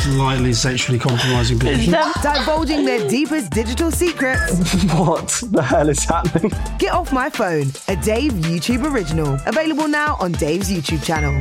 Slightly sexually compromising people. Divulging their deepest digital secrets. What the hell is happening? Get Off My Phone, a Dave YouTube original. Available now on Dave's YouTube channel.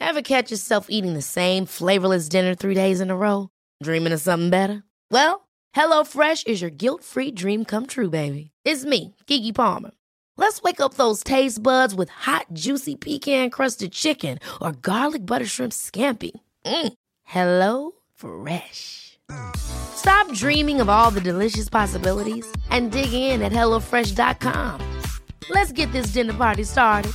Ever catch yourself eating the same flavorless dinner three days in a row? Dreaming of something better? Well, HelloFresh is your guilt-free dream come true, baby. It's me, Keke Palmer. Let's wake up those taste buds with hot, juicy pecan-crusted chicken or garlic butter shrimp scampi. Mm. Hello Fresh. Stop dreaming of all the delicious possibilities and dig in at HelloFresh.com. Let's get this dinner party started.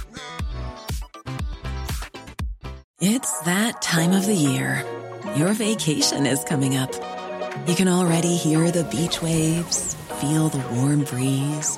It's that time of the year. Your vacation is coming up. You can already hear the beach waves, feel the warm breeze,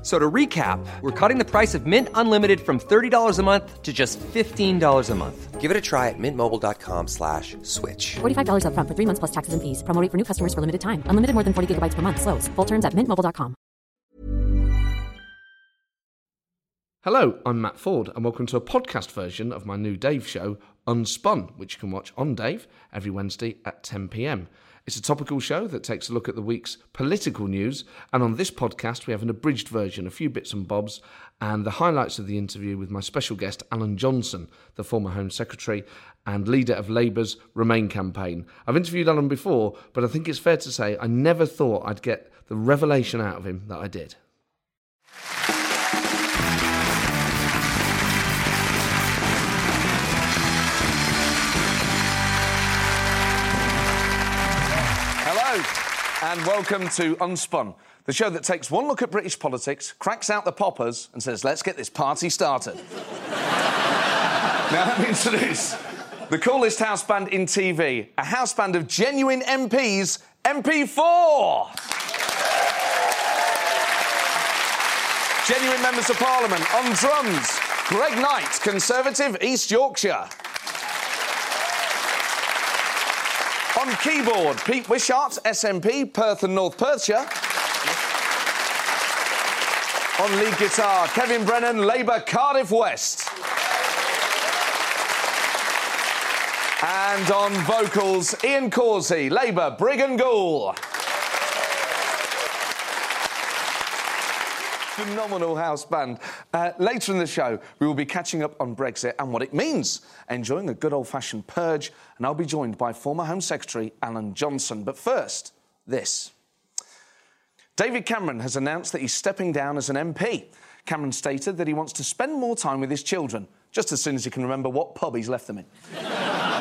F- So to recap, we're cutting the price of Mint Unlimited from $30 a month to just $15 a month. Give it a try at mintmobile.com slash switch. $45 upfront for three months plus taxes and fees. Promo rate for new customers for limited time. Unlimited more than 40 gigabytes per month. Slows. Full terms at mintmobile.com. Hello, I'm Matt Forde, and welcome to a podcast version of my new Dave show, Unspun, which you can watch on Dave every Wednesday at 10 pm. It's a topical show that takes a look at the week's political news, and on this podcast, we have an abridged version, a few bits and bobs, and the highlights of the interview with my special guest, Alan Johnson, the former Home Secretary and leader of Labour's Remain campaign. I've interviewed Alan before, but I think it's fair to say I never thought I'd get the revelation out of him that I did. And welcome to Unspun, the show that takes one look at British politics, cracks out the poppers, and says, let's get this party started. now, let me introduce the coolest house band in TV, a house band of genuine MPs, MP4. Genuine members of Parliament on drums, Greg Knight, Conservative, East Yorkshire. On keyboard, Pete Wishart, SNP, Perth and North Perthshire. On lead guitar, Kevin Brennan, Labour, Cardiff West. And on vocals, Ian Cawsey, Labour, Brigg and Goole. Phenomenal house band. Uh, later in the show, we will be catching up on Brexit and what it means, enjoying a good old fashioned purge, and I'll be joined by former Home Secretary Alan Johnson. But first, this. David Cameron has announced that he's stepping down as an MP. Cameron stated that he wants to spend more time with his children, just as soon as he can remember what pub he's left them in.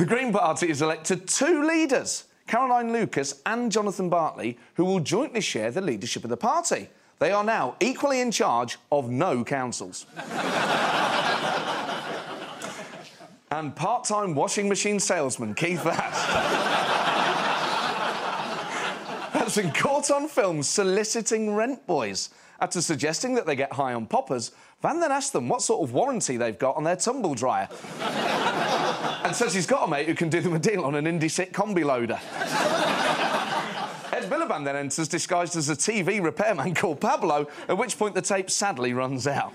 The Green Party has elected two leaders, Caroline Lucas and Jonathan Bartley, who will jointly share the leadership of the party. They are now equally in charge of no councils. and part time washing machine salesman Keith Vaz has been caught on film soliciting rent boys. After suggesting that they get high on poppers, Van then asked them what sort of warranty they've got on their tumble dryer. And says he's got a mate who can do them a deal on an Indesit combi loader. Ed Miliband then enters disguised as a TV repairman called Pablo, at which point the tape sadly runs out.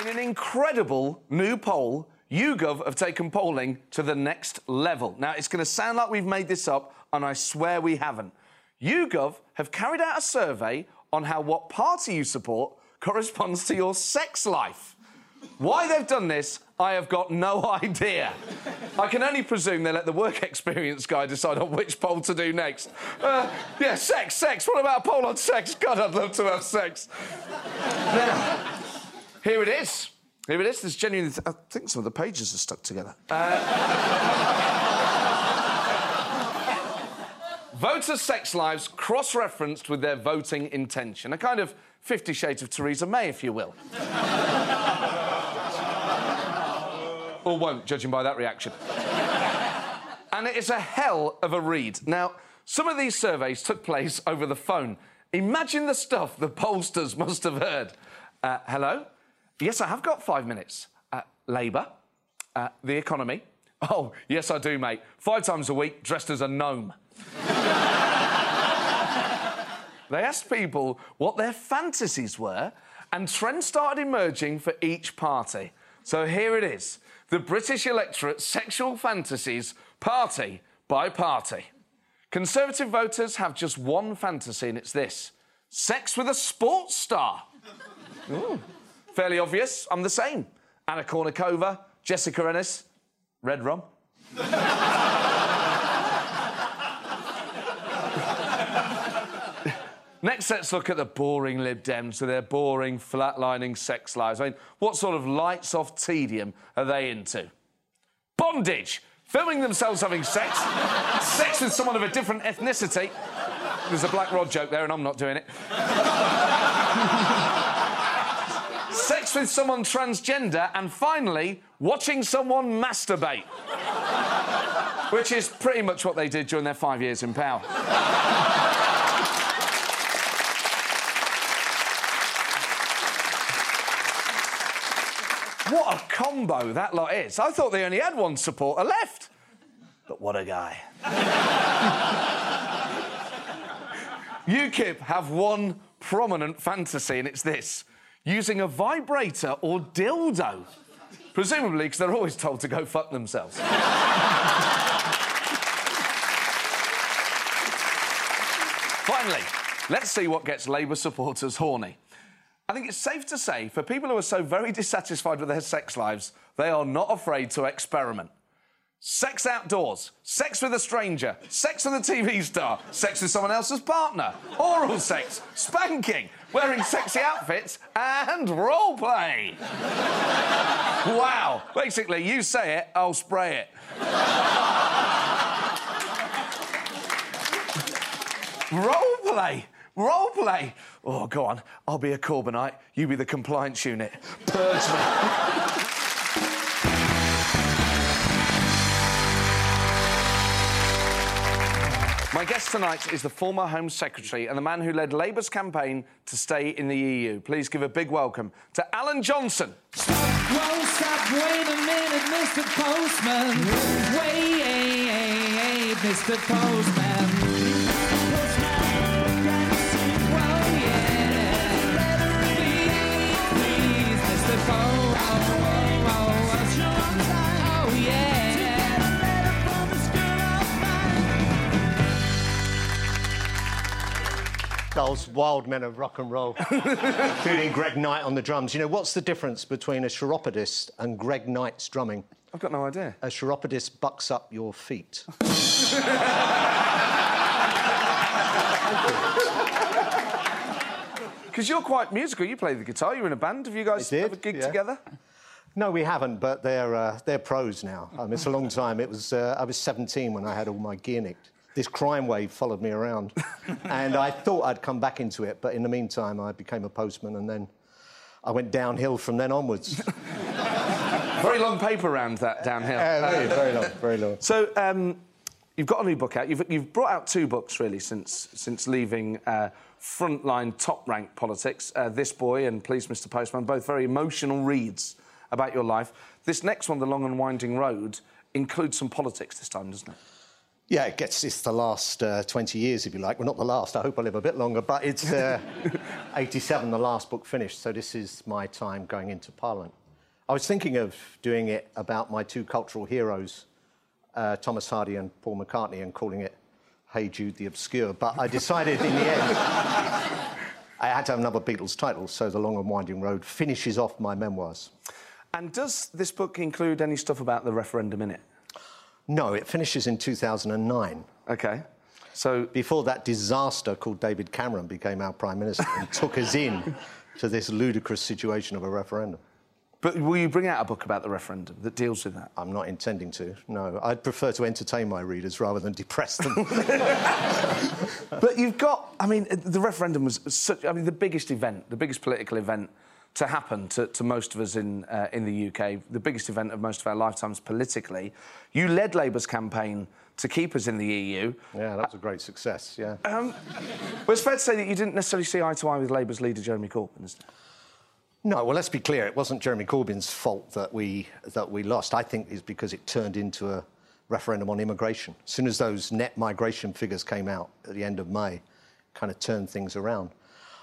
In an incredible new poll, YouGov have taken polling to the next level. Now, it's going to sound like we've made this up, and I swear we haven't. YouGov have carried out a survey on how what party you support corresponds to your sex life. Why they've done this, I have got no idea. I can only presume they let the work experience guy decide on which poll to do next. Uh, yeah, sex, sex. What about a poll on sex? God, I'd love to have sex. now, here it is. Here it is. There's genuinely. I think some of the pages are stuck together. Uh... Voter sex lives cross referenced with their voting intention. A kind of Fifty Shades of Theresa May, if you will. or won't, judging by that reaction. and it is a hell of a read. Now, some of these surveys took place over the phone. Imagine the stuff the pollsters must have heard. Uh, hello? Yes, I have got five minutes. Uh, Labour, uh, the economy. Oh, yes, I do, mate. Five times a week, dressed as a gnome. They asked people what their fantasies were, and trends started emerging for each party. So here it is the British electorate's sexual fantasies, party by party. Conservative voters have just one fantasy, and it's this sex with a sports star. Ooh. Fairly obvious. I'm the same. Anna Kournikova, Jessica Ennis, red rum. Next, let's look at the boring Lib Dems with their boring, flatlining sex lives. I mean, what sort of lights off tedium are they into? Bondage! Filming themselves having sex, sex with someone of a different ethnicity. There's a Black Rod joke there, and I'm not doing it. sex with someone transgender, and finally, watching someone masturbate. Which is pretty much what they did during their five years in power. What a combo that lot is. I thought they only had one supporter left. But what a guy. UKIP have one prominent fantasy, and it's this using a vibrator or dildo. Presumably, because they're always told to go fuck themselves. Finally, let's see what gets Labour supporters horny. I think it's safe to say, for people who are so very dissatisfied with their sex lives, they are not afraid to experiment. Sex outdoors, sex with a stranger, sex with a TV star, sex with someone else's partner, oral sex, spanking, wearing sexy outfits, and role play. wow. Basically, you say it, I'll spray it. role play. Role play. Oh, go on. I'll be a Corbynite. You be the compliance unit. Purge me. My guest tonight is the former Home Secretary and the man who led Labour's campaign to stay in the EU. Please give a big welcome to Alan Johnson. Stop, whoa, stop, wait a minute, Mr. Postman. Wait, Mr. Postman. Those wild men of rock and roll, including Greg Knight on the drums. You know, what's the difference between a chiropodist and Greg Knight's drumming? I've got no idea. A chiropodist bucks up your feet. Because you're quite musical. You play the guitar. You're in a band. Have you guys I did, ever gigged yeah. together? No, we haven't, but they're, uh, they're pros now. I mean, it's a long time. It was, uh, I was 17 when I had all my gear nicked. This crime wave followed me around. and I thought I'd come back into it, but in the meantime, I became a postman and then I went downhill from then onwards. Very long paper round that downhill. Uh, very, very long, very long. So, um, You've got a new book out. You've, you've brought out two books, really, since, since leaving uh, frontline, top rank politics. Uh, this Boy and Please, Mr. Postman, both very emotional reads about your life. This next one, The Long and Winding Road, includes some politics this time, doesn't it? Yeah, it gets it's the last uh, 20 years, if you like. Well, not the last. I hope I live a bit longer, but it's uh, 87, the last book finished. So this is my time going into Parliament. I was thinking of doing it about my two cultural heroes, uh, Thomas Hardy and Paul McCartney, and calling it Hey Jude the Obscure. But I decided in the end I had to have another Beatles title, so The Long and Winding Road finishes off my memoirs. And does this book include any stuff about the referendum in it? No, it finishes in 2009. Okay. So before that disaster called David Cameron became our prime minister and took us in to this ludicrous situation of a referendum. But will you bring out a book about the referendum that deals with that? I'm not intending to. No, I'd prefer to entertain my readers rather than depress them. but you've got, I mean, the referendum was such, I mean, the biggest event, the biggest political event to happen to, to most of us in, uh, in the UK, the biggest event of most of our lifetimes politically. You led Labour's campaign to keep us in the EU. Yeah, that was a great success, yeah. Um, well, it's fair to say that you didn't necessarily see eye to eye with Labour's leader, Jeremy Corbyn, isn't it? No, well, let's be clear. It wasn't Jeremy Corbyn's fault that we that we lost. I think it's because it turned into a referendum on immigration. As soon as those net migration figures came out at the end of May, kind of turned things around.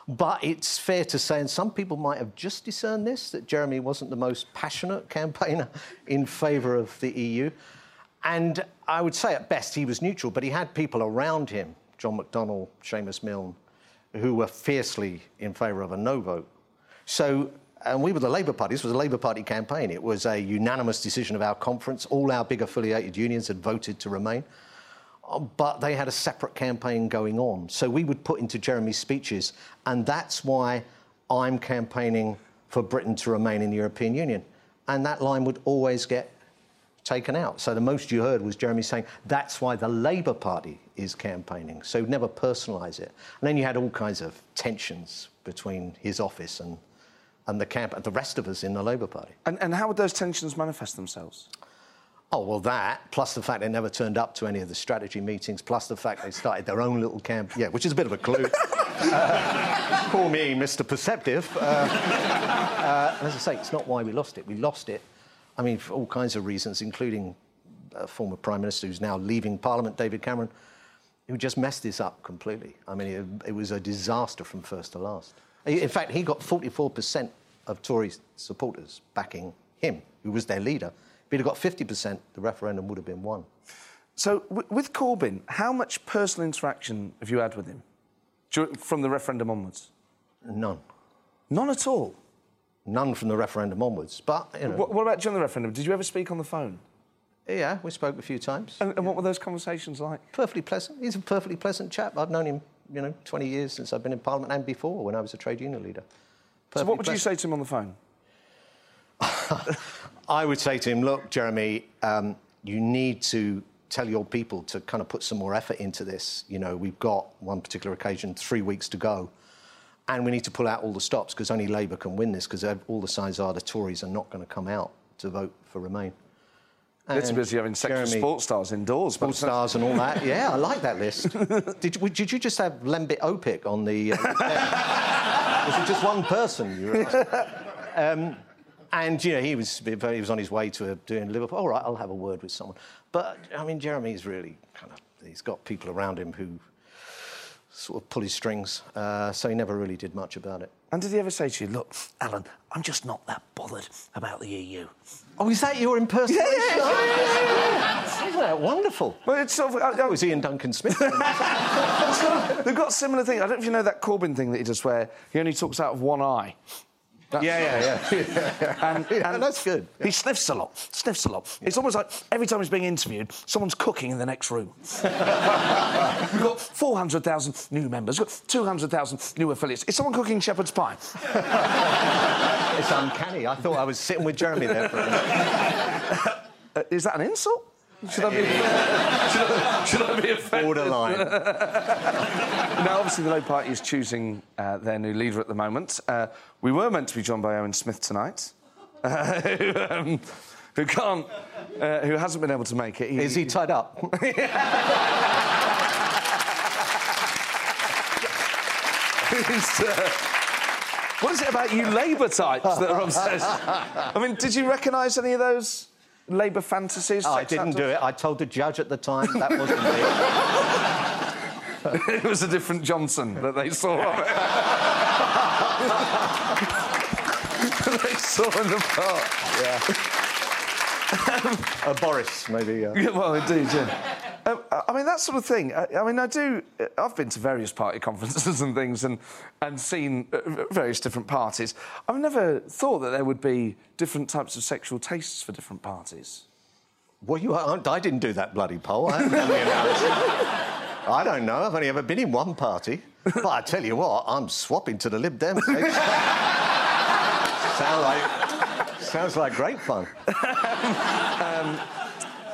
But it's fair to say, and some people might have just discerned this, that Jeremy wasn't the most passionate campaigner in favour of the EU. And I would say at best he was neutral, but he had people around him, John McDonnell, Seumas Milne, who were fiercely in favour of a no vote. So, and we were the Labour Party. This was a Labour Party campaign. It was a unanimous decision of our conference. All our big affiliated unions had voted to remain. But they had a separate campaign going on. So we would put into Jeremy's speeches, and that's why I'm campaigning for Britain to remain in the European Union. And that line would always get taken out. So the most you heard was Jeremy saying that's why the Labour Party is campaigning. So never personalise it. And then you had all kinds of tensions between his office and and the camp and the rest of us in the Labour Party. And, and how would those tensions manifest themselves? Oh, well, that, plus the fact they never turned up to any of the strategy meetings, plus the fact they started their own little camp. Yeah, which is a bit of a clue. uh, call me Mr. Perceptive. Uh, uh, as I say, it's not why we lost it. We lost it, I mean, for all kinds of reasons, including a former Prime Minister who's now leaving Parliament, David Cameron, who just messed this up completely. I mean, it, it was a disaster from first to last. In fact, he got 44% of Tory supporters backing him, who was their leader. If he'd have got 50%, the referendum would have been won. So, w- with Corbyn, how much personal interaction have you had with him from the referendum onwards? None. None at all? None from the referendum onwards. But, you know. What, what about during the referendum? Did you ever speak on the phone? Yeah, we spoke a few times. And, and what were those conversations like? Perfectly pleasant. He's a perfectly pleasant chap. I've known him, you know, 20 years since I've been in Parliament and before when I was a trade union leader. Perfectly so, what would pleasant. you say to him on the phone? I would say to him, look, Jeremy, um, you need to tell your people to kind of put some more effort into this. You know, we've got one particular occasion, three weeks to go. And we need to pull out all the stops because only Labour can win this because all the signs are the Tories are not going to come out to vote for Remain. Little busy having sexual sports stars indoors. Sports stars and all that. Yeah, I like that list. did, did you just have Lembit Opik on the... Uh, was it just one person? You um, and you know he was he was on his way to a, doing Liverpool. All right, I'll have a word with someone. But I mean, Jeremy's really kind of he's got people around him who sort of pull his strings. Uh, so he never really did much about it. And did he ever say to you, "Look, Alan, I'm just not that bothered about the EU"? Oh, is that your impersonation? Yeah, yeah, yeah, Isn't that wonderful? Well, it's sort of, uh, was Iain Duncan Smith. they've got similar things. I don't know if you know that Corbyn thing that he does, where he only talks out of one eye. That's yeah, yeah, yeah. and, yeah, and that's good. He sniffs a lot, sniffs a lot. Yeah. It's almost like every time he's being interviewed, someone's cooking in the next room. We've got 400,000 new members, we've got 200,000 new affiliates. Is someone cooking shepherd's pie? it's uncanny. I thought I was sitting with Jeremy there for a minute. Uh, is that an insult? Should I be, should I, should I be offended? Borderline. now, obviously, the Labour Party is choosing uh, their new leader at the moment. Uh, we were meant to be joined by Owen Smith tonight. um, who can't, uh, who hasn't been able to make it. Is he tied up? Uh, what is it about you Labour types that are obsessed? I mean, did you recognise any of those Labour fantasies? Oh, I didn't do it. I told the judge at the time that wasn't me. it was a different Johnson that they saw. they saw in the park. Uh, Boris, maybe. Uh... Yeah, well, indeed, yeah. Um, I mean, that sort of thing. I, I mean, I do. I've been to various party conferences and things and, and seen uh, various different parties. I've never thought that there would be different types of sexual tastes for different parties. Well, you aren't. I didn't do that bloody poll. I, haven't done the. I don't know. I've only ever been in one party. But I tell you what, I'm swapping to the Lib Dems. Sound like, sounds like great fun. um,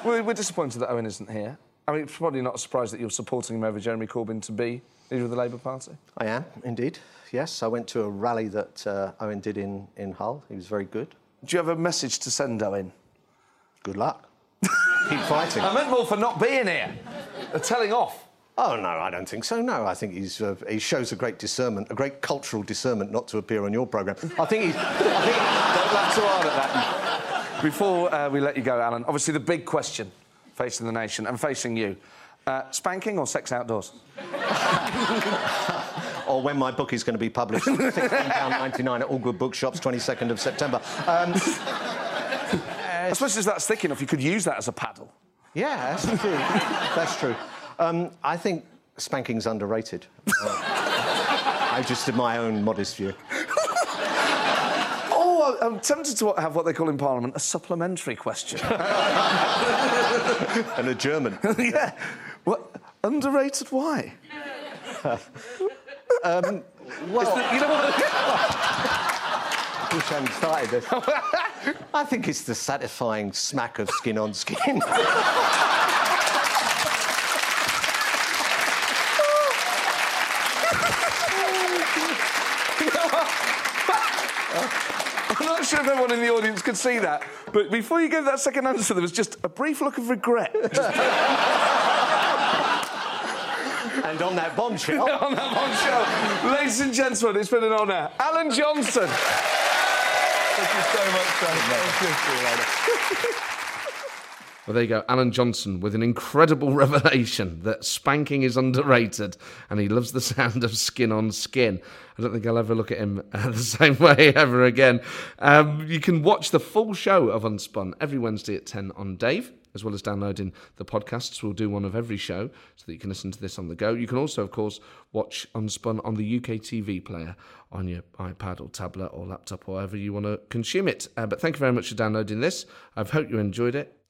we're, we're disappointed that Owen isn't here. I mean, it's probably not a surprise that you're supporting him over Jeremy Corbyn to be leader of the Labour Party. I am, indeed. Yes, I went to a rally that uh, Owen did in, in Hull. He was very good. Do you have a message to send Owen? Good luck. Keep fighting. I meant more for not being here. They're telling off. Oh no, I don't think so. No, I think he's uh, he shows a great discernment, a great cultural discernment, not to appear on your programme. I think he's. I think, Don't laugh too hard at that. Before uh, we let you go, Alan, obviously the big question facing the nation and facing you: uh, spanking or sex outdoors? or when my book is going to be published, £16.99 at all good bookshops, 22nd of September. Um, I suppose if that's thick enough, you could use that as a paddle. Yeah, that's true. that's true. Um, I think spanking's underrated. Uh, I just did my own modest view. I'm tempted to have what they call in Parliament a supplementary question. and a German. yeah. What? Underrated? Why? um, well, the, you know what? I wish I hadn't started this. I think it's the satisfying smack of skin on skin. I'm not sure if everyone in the audience could see that, but before you gave that second answer, there was just a brief look of regret. and on that bombshell. on that bombshell. Ladies and gentlemen, it's been an honour. Alan Johnson. Thank you so much, Thank Well, there you go. Alan Johnson with an incredible revelation that spanking is underrated and he loves the sound of skin on skin. I don't think I'll ever look at him uh, the same way ever again. Um, you can watch the full show of Unspun every Wednesday at 10 on Dave, as well as downloading the podcasts. We'll do one of every show so that you can listen to this on the go. You can also, of course, watch Unspun on the UK TV player on your iPad or tablet or laptop or however you want to consume it. Uh, but thank you very much for downloading this. I hope you enjoyed it.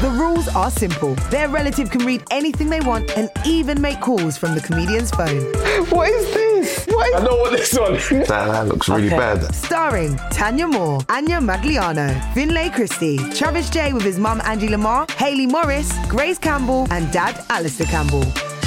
The rules are simple. Their relative can read anything they want and even make calls from the comedian's phone. What is this? Wait. I know what this one is. That, that looks really bad. Starring Tanya Moore, Anya Magliano, Finlay Christie, Travis Jay with his mum Angie Lamar, Hayley Morris, Grace Campbell, and dad Alastair Campbell.